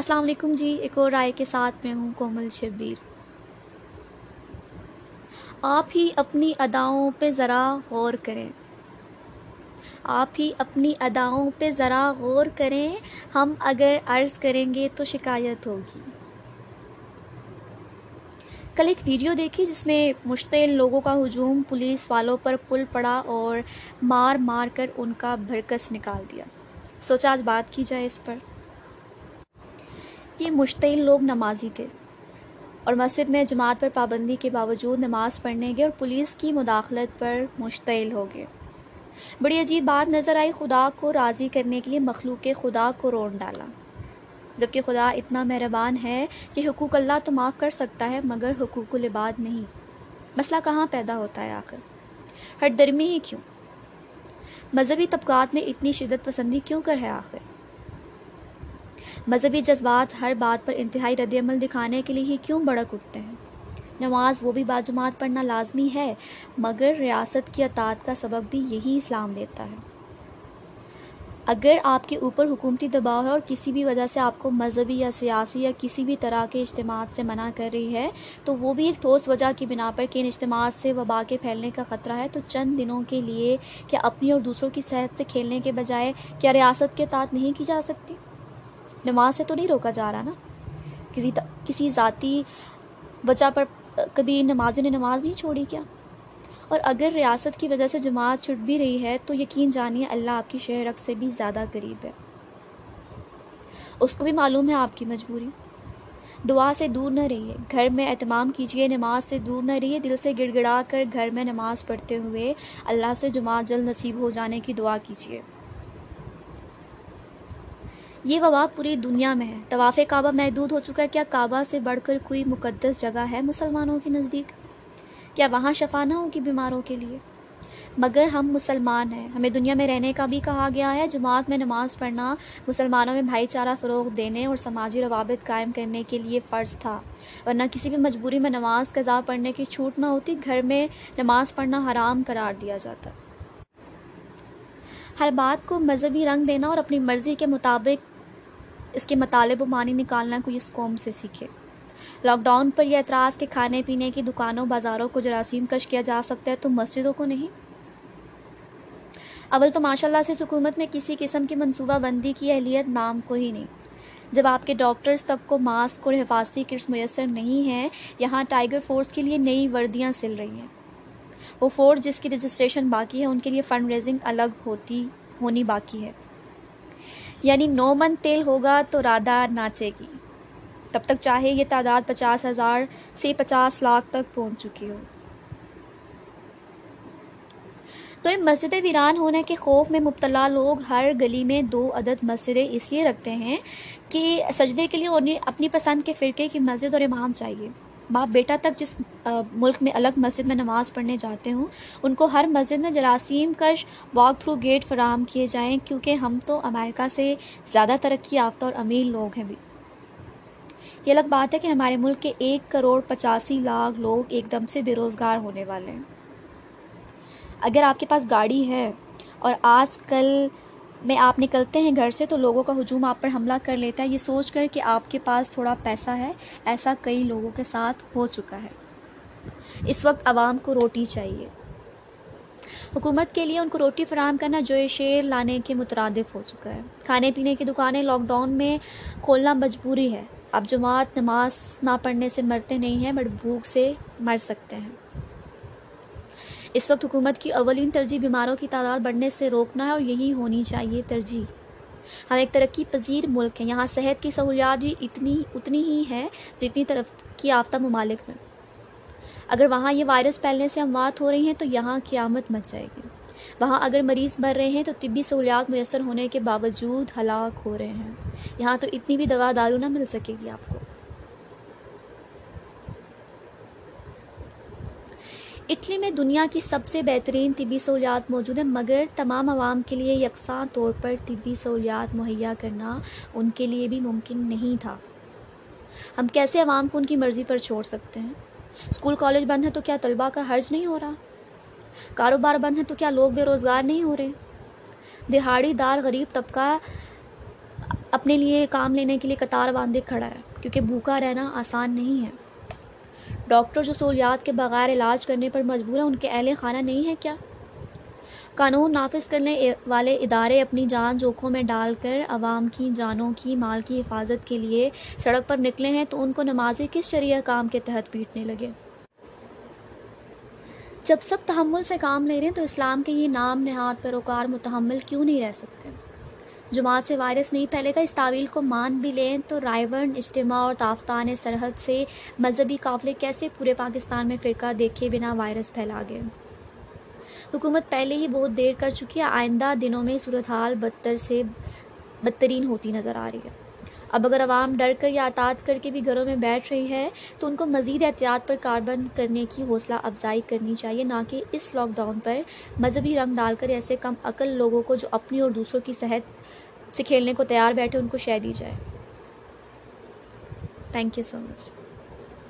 السلام علیکم جی ایک اور رائے کے ساتھ میں ہوں، کومل شبیر۔ آپ ہی اپنی اداؤں پہ ذرا غور کریں۔ آپ ہی اپنی اداؤں پہ ذرا غور کریں، ہم اگر عرض کریں گے تو شکایت ہوگی۔ کل ایک ویڈیو دیکھی جس میں مشتعل لوگوں کا ہجوم پولیس والوں پر پل پڑا اور مار مار کر ان کا بھرکس نکال دیا۔ سوچا آج بات کی جائے اس پر۔ یہ مشتعل لوگ نمازی تھے اور مسجد میں جماعت پر پابندی کے باوجود نماز پڑھنے گئے اور پولیس کی مداخلت پر مشتعل ہو گئے۔ بڑی عجیب بات نظر آئی، خدا کو راضی کرنے کے لیے مخلوق خدا کو رون ڈالا۔ جبکہ خدا اتنا مہربان ہے کہ حقوق اللہ تو معاف کر سکتا ہے، مگر حقوق العباد نہیں۔ مسئلہ کہاں پیدا ہوتا ہے آخر؟ ہر درمی ہی کیوں؟ مذہبی طبقات میں اتنی شدت پسندی کیوں کر ہے آخر؟ مذہبی جذبات ہر بات پر انتہائی رد عمل دکھانے کے لیے ہی کیوں بڑک اٹھتے ہیں؟ نماز وہ بھی باجماعت پڑھنا لازمی ہے، مگر ریاست کی اطاعت کا سبق بھی یہی اسلام دیتا ہے۔ اگر آپ کے اوپر حکومتی دباؤ ہے اور کسی بھی وجہ سے آپ کو مذہبی یا سیاسی یا کسی بھی طرح کے اجتماعات سے منع کر رہی ہے، تو وہ بھی ایک ٹھوس وجہ کی بنا پر کہ ان اجتماعات سے وبا کے پھیلنے کا خطرہ ہے۔ تو چند دنوں کے لیے کیا اپنی اور دوسروں کی صحت سے کھیلنے کے بجائے کیا ریاست کے اطاعت نہیں کی جا سکتی؟ نماز سے تو نہیں روکا جا رہا نا؟ کسی کسی ذاتی وجہ پر، کبھی نمازوں نے نماز نہیں چھوڑی کیا؟ اور اگر ریاست کی وجہ سے جماعت چھٹ بھی رہی ہے، تو یقین جانیے اللہ آپ کی شہرک سے بھی زیادہ قریب ہے۔ اس کو بھی معلوم ہے آپ کی مجبوری۔ دعا سے دور نہ رہیے۔ گھر میں اہتمام کیجیے، نماز سے دور نہ رہیے۔ دل سے گڑ گڑا کر گھر میں نماز پڑھتے ہوئے اللہ سے جماعت جلد نصیب ہو جانے کی دعا کیجیے۔ یہ وبا پوری دنیا میں ہے۔ طواف کعبہ محدود ہو چکا ہے۔ کیا کعبہ سے بڑھ کر کوئی مقدس جگہ ہے مسلمانوں کے نزدیک؟ کیا وہاں شفا نہ ہوگی بیماروں کے لیے؟ مگر ہم مسلمان ہیں۔ ہمیں دنیا میں رہنے کا بھی کہا گیا ہے۔ جماعت میں نماز پڑھنا مسلمانوں میں بھائی چارہ فروغ دینے اور سماجی روابط قائم کرنے کے لیے فرض تھا۔ ورنہ کسی بھی مجبوری میں نماز قضا پڑھنے کی چھوٹ نہ ہوتی، گھر میں نماز پڑھنا حرام قرار دیا جاتا۔ ہر بات کو مذہبی رنگ دینا اور اپنی مرضی کے مطابق اس کے مطالب و معنی نکالنا کوئی اس قوم سے سیکھے۔ لاک ڈاؤن پر یہ اعتراض کہ کھانے پینے کی دکانوں، بازاروں کو جراثیم کش کیا جا سکتا ہے تو مسجدوں کو نہیں۔ اول تو ماشاء اللہ سے حکومت میں کسی قسم کی منصوبہ بندی کی اہلیت نام کو ہی نہیں۔ جب آپ کے ڈاکٹرز تک کو ماسک اور حفاظتی کٹس میسر نہیں ہیں، یہاں ٹائیگر فورس کے لیے نئی وردیاں سل رہی ہیں۔ وہ فورس جس کی رجسٹریشن باقی ہے، ان کے لیے فنڈ ریزنگ الگ ہوتی، ہونی باقی ہے۔ یعنی نو من تیل ہوگا تو رادہ ناچے گی۔ تب تک چاہے یہ تعداد پچاس ہزار سے پچاس لاکھ تک پہنچ چکی ہو۔ تو ان مسجد ویران ہونے کے خوف میں مبتلا لوگ ہر گلی میں دو عدد مسجدیں اس لیے رکھتے ہیں کہ سجدے کے لیے انہیں اپنی پسند کے فرقے کی مسجد اور امام چاہیے۔ باپ بیٹا تک جس ملک میں الگ مسجد میں نماز پڑھنے جاتے ہوں، ان کو ہر مسجد میں جراثیم کش واک تھرو گیٹ فراہم کیے جائیں، کیونکہ ہم تو امریکہ سے زیادہ ترقی یافتہ اور امیر لوگ ہیں بھی۔ یہ الگ بات ہے کہ ہمارے ملک کے ایک کروڑ پچاسی لاکھ لوگ ایک دم سے بے روزگار ہونے والے ہیں۔ اگر آپ کے پاس گاڑی ہے اور آج کل میں آپ نکلتے ہیں گھر سے تو لوگوں کا ہجوم آپ پر حملہ کر لیتا ہے۔ یہ سوچ کر کہ آپ کے پاس تھوڑا پیسہ ہے، ایسا کئی لوگوں کے ساتھ ہو چکا ہے۔ اس وقت عوام کو روٹی چاہیے۔ حکومت کے لیے ان کو روٹی فراہم کرنا جو شیر لانے کے مترادف ہو چکا ہے۔ کھانے پینے کی دکانیں لاک ڈاؤن میں کھولنا مجبوری ہے۔ اب جماعت نماز نہ پڑھنے سے مرتے نہیں ہیں، بٹ بھوک سے مر سکتے ہیں۔ اس وقت حکومت کی اولین ترجیح بیماروں کی تعداد بڑھنے سے روکنا ہے اور یہی ہونی چاہیے ترجیح۔ ہم ایک ترقی پذیر ملک ہیں، یہاں صحت کی سہولیات بھی اتنی اتنی ہی ہیں جتنی ترقی یافتہ ممالک میں۔ اگر وہاں یہ وائرس پھیلنے سے اموات ہو رہی ہیں تو یہاں قیامت مچ جائے گی۔ وہاں اگر مریض مر رہے ہیں تو طبی سہولیات میسر ہونے کے باوجود ہلاک ہو رہے ہیں۔ یہاں تو اتنی بھی دوا دارو نہ مل سکے گی آپ کو۔ اٹلی میں دنیا کی سب سے بہترین طبی سہولیات موجود ہیں، مگر تمام عوام کے لیے یکساں طور پر طبی سہولیات مہیا کرنا ان کے لیے بھی ممکن نہیں تھا۔ ہم کیسے عوام کو ان کی مرضی پر چھوڑ سکتے ہیں؟ اسکول، کالج بند ہے تو کیا طلباء کا حرج نہیں ہو رہا؟ کاروبار بند ہے تو کیا لوگ بے روزگار نہیں ہو رہے؟ دہاڑی دار غریب طبقہ اپنے لیے کام لینے کے لیے قطار باندھے کھڑا ہے، کیونکہ بھوکا رہنا آسان نہیں ہے۔ ڈاکٹر جو سہولیات کے بغیر علاج کرنے پر مجبور ہیں، ان کے اہل خانہ نہیں ہے کیا؟ قانون نافذ کرنے والے ادارے اپنی جان جوکھوں میں ڈال کر عوام کی، جانوں کی، مال کی حفاظت کے لیے سڑک پر نکلے ہیں تو ان کو نمازی کس شریعہ کام کے تحت پیٹنے لگے؟ جب سب تحمل سے کام لے رہے ہیں تو اسلام کے یہ نام نہاد پیروکار متحمل کیوں نہیں رہ سکتے؟ جماعت سے وائرس نہیں پھیلے گا اس تعویل کو مان بھی لیں تو رائیورن اجتماع اور تافتان سرحد سے مذہبی قافلے کیسے پورے پاکستان میں فرقہ دیکھے بنا وائرس پھیلا گئے۔ حکومت پہلے ہی بہت دیر کر چکی ہے، آئندہ دنوں میں صورتحال بدتر سے بدترین ہوتی نظر آ رہی ہے۔ اب اگر عوام ڈر کر یا اطاعت کر کے بھی گھروں میں بیٹھ رہی ہے، تو ان کو مزید احتیاط پر کاربند کرنے کی حوصلہ افزائی کرنی چاہیے، نہ کہ اس لاک ڈاؤن پر مذہبی رنگ ڈال کر ایسے کم عقل لوگوں کو جو اپنی اور دوسروں کی صحت سے کھیلنے کو تیار بیٹھے، ان کو شہ دی جائے۔ Thank you so much